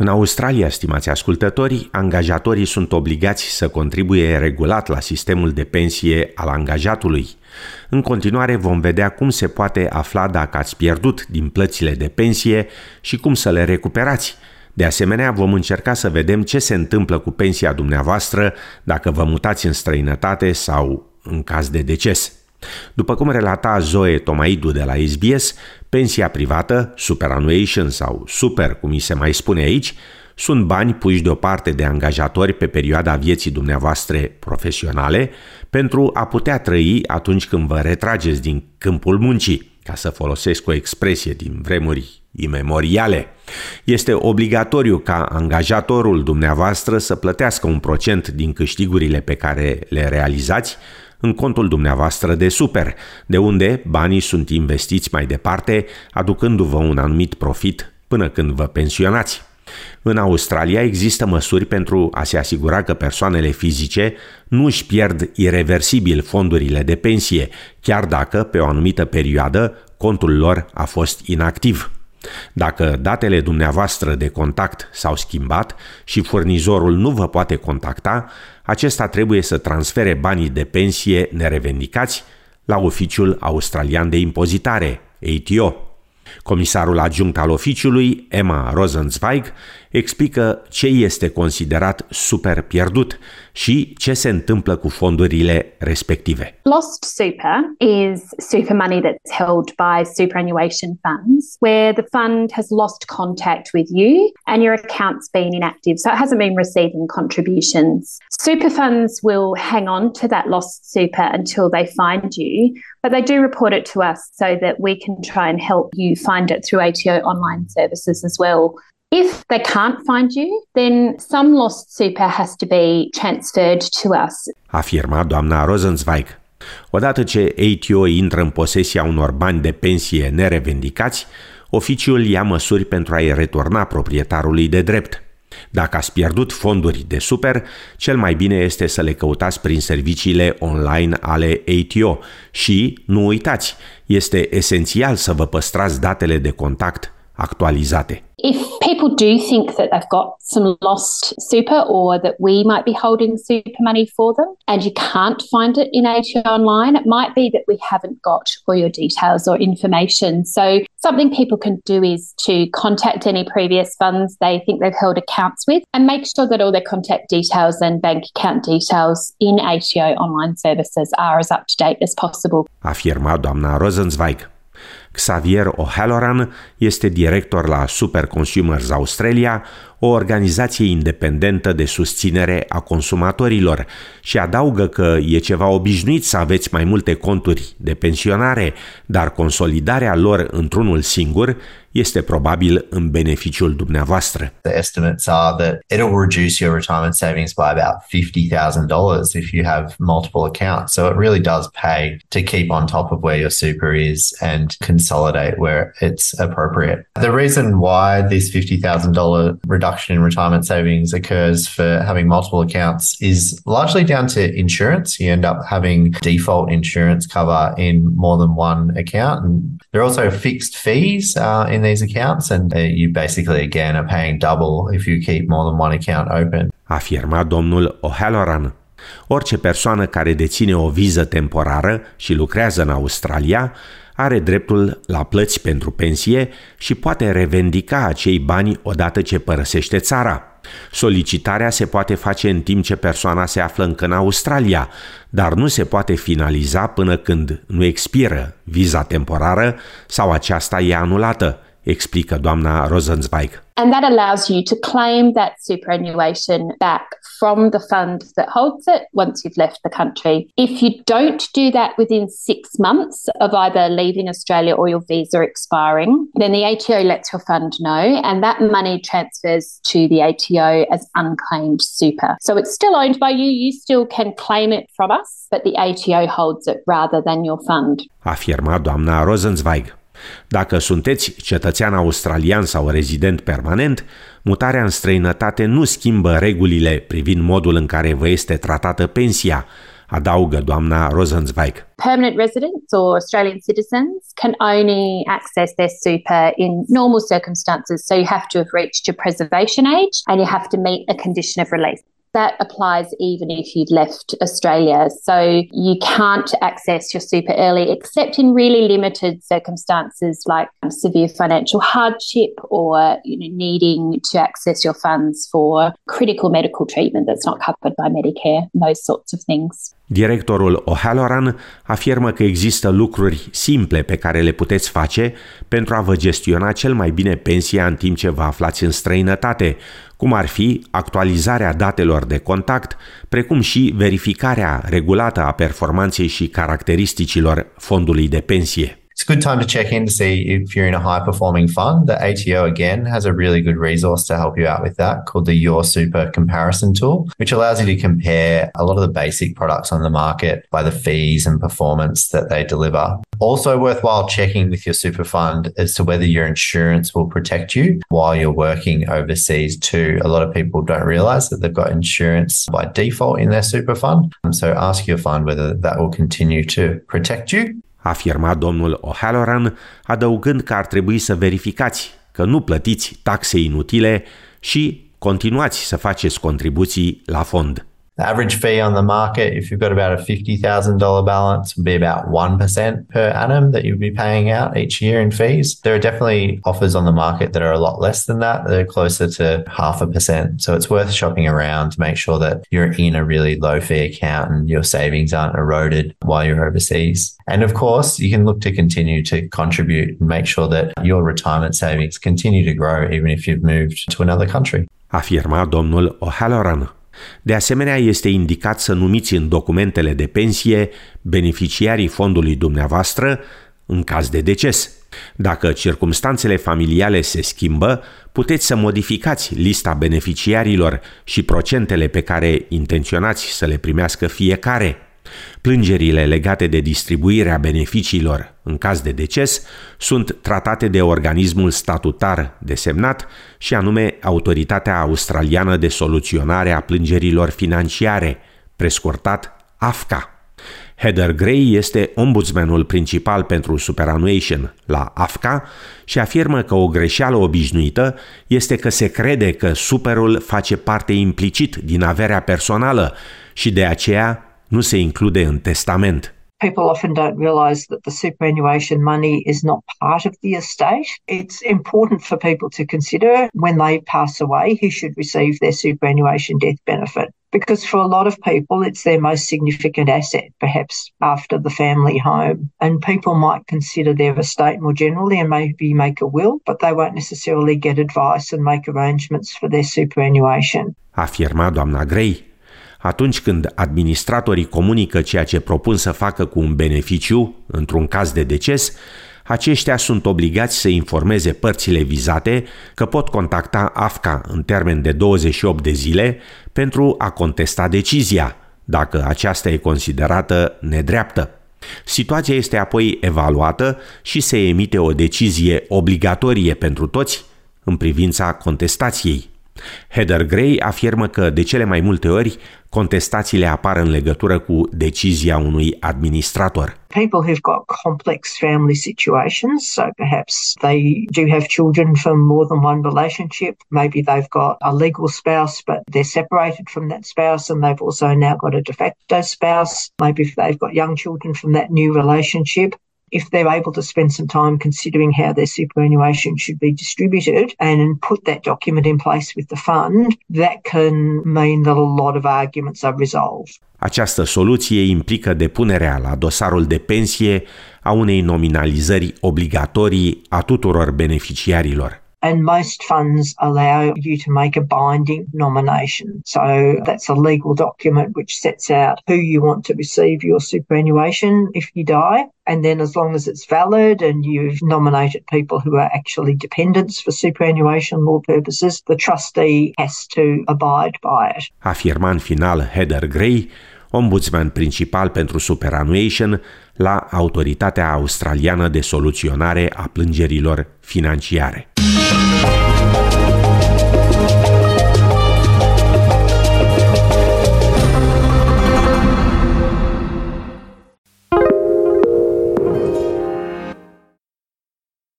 În Australia, stimați ascultători, angajatorii sunt obligați să contribuie regulat la sistemul de pensie al angajatului. În continuare vom vedea cum se poate afla dacă ați pierdut din plățile de pensie și cum să le recuperați. De asemenea, vom încerca să vedem ce se întâmplă cu pensia dumneavoastră dacă vă mutați în străinătate sau în caz de deces. După cum relata Zoe Tomaidu de la SBS, pensia privată, superannuation sau super, cum îi se mai spune aici, sunt bani puși deoparte de angajatori pe perioada vieții dumneavoastră profesionale pentru a putea trăi atunci când vă retrageți din câmpul muncii, ca să folosesc o expresie din vremuri imemoriale. Este obligatoriu ca angajatorul dumneavoastră să plătească un procent din câștigurile pe care le realizați în contul dumneavoastră de super, de unde banii sunt investiți mai departe, aducându-vă un anumit profit până când vă pensionați. În Australia există măsuri pentru a se asigura că persoanele fizice nu își pierd irreversibil fondurile de pensie, chiar dacă, pe o anumită perioadă, contul lor a fost inactiv. Dacă datele dumneavoastră de contact s-au schimbat și furnizorul nu vă poate contacta, acesta trebuie să transfere banii de pensie nerevendicați la Oficiul Australian de Impozitare, ATO. Comisarul adjunct al oficiului, Emma Rosenzweig, explică ce este considerat super pierdut și ce se întâmplă cu fondurile respective. Lost super is super money that's held by superannuation funds where the fund has lost contact with you and your account's been inactive so it hasn't been receiving contributions. Super funds will hang on to that lost super until they find you but they do report it to us so that we can try and help you find it through ATO online services as well. If they can't find you, then some lost super has to be transferred to us. Afirma doamna Rosenzweig. Odată ce ATO intră în posesia unor bani de pensie nerevendicați, oficiul ia măsuri pentru a-i returna proprietarului de drept. Dacă ați pierdut fonduri de super, cel mai bine este să le căutați prin serviciile online ale ATO și, nu uitați, este esențial să vă păstrați datele de contact actualizate. If people do think that they've got some lost super or that we might be holding super money for them and you can't find it in ATO online, it might be that we haven't got all your details or information. So, something people can do is to contact any previous funds they think they've held accounts with and make sure that all their contact details and bank account details in ATO online services are as up to date as possible. Afirma doamna Rosenzweig. Xavier O'Halloran este director la Super Consumers Australia, o organizație independentă de susținere a consumatorilor și adaugă că e ceva obișnuit să aveți mai multe conturi de pensionare, dar consolidarea lor într-unul singur este probabil în beneficiul dumneavoastră. The estimates are that it will reduce your retirement savings by about $50,000 if you have multiple accounts. So it really does pay to keep on top of where your super is and consolidate where it's appropriate. The reason why this $50,000 reduction in retirement savings occurs for having multiple accounts is largely down to insurance. You end up having default insurance cover in more than one account. And there are also fixed fees uh, in these accounts, and uh, you basically again are paying double if you keep more than one account open. Afirma domnul O'Halloran. Orice persoană care deține o viză temporară și lucrează în Australia are dreptul la plăți pentru pensie și poate revendica acei bani odată ce părăsește țara. Solicitarea se poate face în timp ce persoana se află încă în Australia, dar nu se poate finaliza până când nu expiră viza temporară sau aceasta e anulată, explică doamna Rosenzweig. And that allows you to claim that superannuation back from the fund that holds it once you've left the country. If you don't do that within six months of either leaving Australia or your visa expiring, then the ATO lets your fund know and that money transfers to the ATO as unclaimed super. So it's still owned by you, you still can claim it from us, but the ATO holds it rather than your fund. Afirma doamna Rosenzweig. Dacă sunteți cetățean australian sau rezident permanent, mutarea în străinătate nu schimbă regulile privind modul în care vă este tratată pensia, adaugă doamna Rosenzweig. Permanent residents or Australian citizens can only access their super in normal circumstances. So you have to have reached your preservation age and you have to meet a condition of release. That applies even if you'd left Australia. So you can't access your super early except in really limited circumstances like um, severe financial hardship or you know, needing to access your funds for critical medical treatment that's not covered by Medicare, those sorts of things. Directorul O'Halloran afirmă că există lucruri simple pe care le puteți face pentru a vă gestiona cel mai bine pensia în timp ce vă aflați în străinătate, cum ar fi actualizarea datelor de contact, precum și verificarea regulată a performanței și caracteristicilor fondului de pensie. it's a good time to check in to see if you're in a high performing fund. The ATO again has a really good resource to help you out with that called the Your Super comparison tool, which allows you to compare a lot of the basic products on the market by the fees and performance that they deliver. Also worthwhile checking with your super fund as to whether your insurance will protect you while you're working overseas too. A lot of people don't realize that they've got insurance by default in their super fund. So ask your fund whether that will continue to protect you afirma domnul O'Halloran, adăugând că ar trebui să verificați că nu plătiți taxe inutile și continuați să faceți contribuții la fond. The average fee on the market, if you've got about a $50,000 balance, would be about 1% per annum that you'd be paying out each year in fees. There are definitely offers on the market that are a lot less than that. They're closer to half a percent. So it's worth shopping around to make sure that you're in a really low fee account and your savings aren't eroded while you're overseas. And of course, you can look to continue to contribute and make sure that your retirement savings continue to grow even if you've moved to another country. Afirma domnul O'Halloran. De asemenea, este indicat să numiți în documentele de pensie beneficiarii fondului dumneavoastră în caz de deces. Dacă circumstanțele familiale se schimbă, puteți să modificați lista beneficiarilor și procentele pe care intenționați să le primească fiecare – Plângerile legate de distribuirea beneficiilor în caz de deces sunt tratate de organismul statutar desemnat și anume Autoritatea Australiană de Soluționare a Plângerilor Financiare, prescurtat AFCA. Heather Gray este ombudsmanul principal pentru superannuation la AFCA și afirmă că o greșeală obișnuită este că se crede că superul face parte implicit din averea personală și de aceea nu se include în testament. People often don't realise that the superannuation money is not part of the estate. It's important for people to consider when they pass away who should receive their superannuation death benefit. Because for a lot of people, it's their most significant asset, perhaps after the family home. And people might consider their estate more generally and maybe make a will, but they won't necessarily get advice and make arrangements for their superannuation. Afirma doamna Gray. Atunci când administratorii comunică ceea ce propun să facă cu un beneficiu, într-un caz de deces, aceștia sunt obligați să informeze părțile vizate că pot contacta AFCA în termen de 28 de zile pentru a contesta decizia, dacă aceasta e considerată nedreaptă. Situația este apoi evaluată și se emite o decizie obligatorie pentru toți în privința contestației. Heather Gray afirmă că de cele mai multe ori contestațiile apar în legătură cu decizia unui administrator. People who've got complex family situations, so perhaps they do have children from more than one relationship. Maybe they've got a legal spouse, but they're separated from that spouse and they've also now got a de facto spouse. Maybe if they've got young children from that new relationship, if they're able to spend some time considering how their superannuation should be distributed and put that document in place with the fund, that can mean that a lot of arguments are resolved. Această soluție implică depunerea la dosarul de pensie a unei nominalizări obligatorii a tuturor beneficiarilor. And most funds allow you to make a binding nomination. So that's a legal document which sets out who you want to receive your superannuation if you die. And then, as long as it's valid and you've nominated people who are actually dependents for superannuation law purposes, the trustee has to abide by it. Afirma în final Heather Gray, ombudsman principal pentru superannuation la Autoritatea Australiană de Soluționare a Plângerilor Financiare.